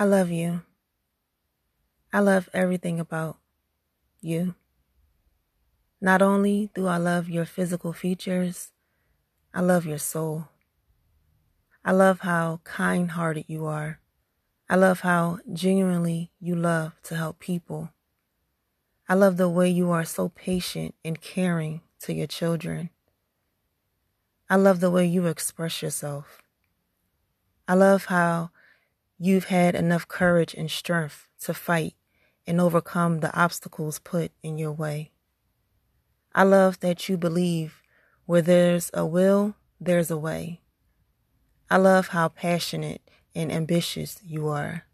I love you. I love everything about you. Not only do I love your physical features, I love your soul. I love how kind hearted you are. I love how genuinely you love to help people. I love the way you are so patient and caring to your children. I love the way you express yourself. I love how you've had enough courage and strength to fight and overcome the obstacles put in your way. I love that you believe where there's a will, there's a way. I love how passionate and ambitious you are.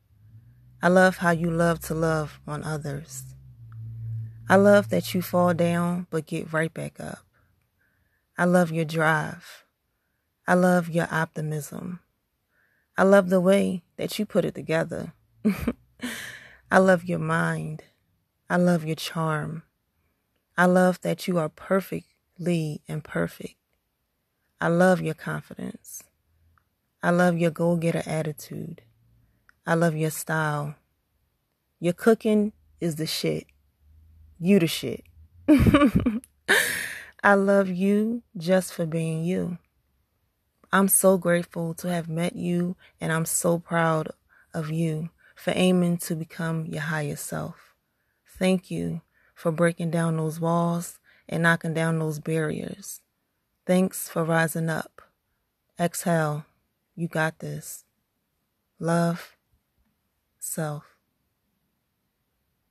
I love how you love to love on others. I love that you fall down but get right back up. I love your drive. I love your optimism. I love the way that you put it together. I love your mind. I love your charm. I love that you are perfectly imperfect. I love your confidence. I love your go getter attitude. I love your style. Your cooking is the shit. You the shit. I love you just for being you. I'm so grateful to have met you, and I'm so proud of you for aiming to become your highest self. Thank you for breaking down those walls and knocking down those barriers. Thanks for rising up. Exhale. You got this. Love, self.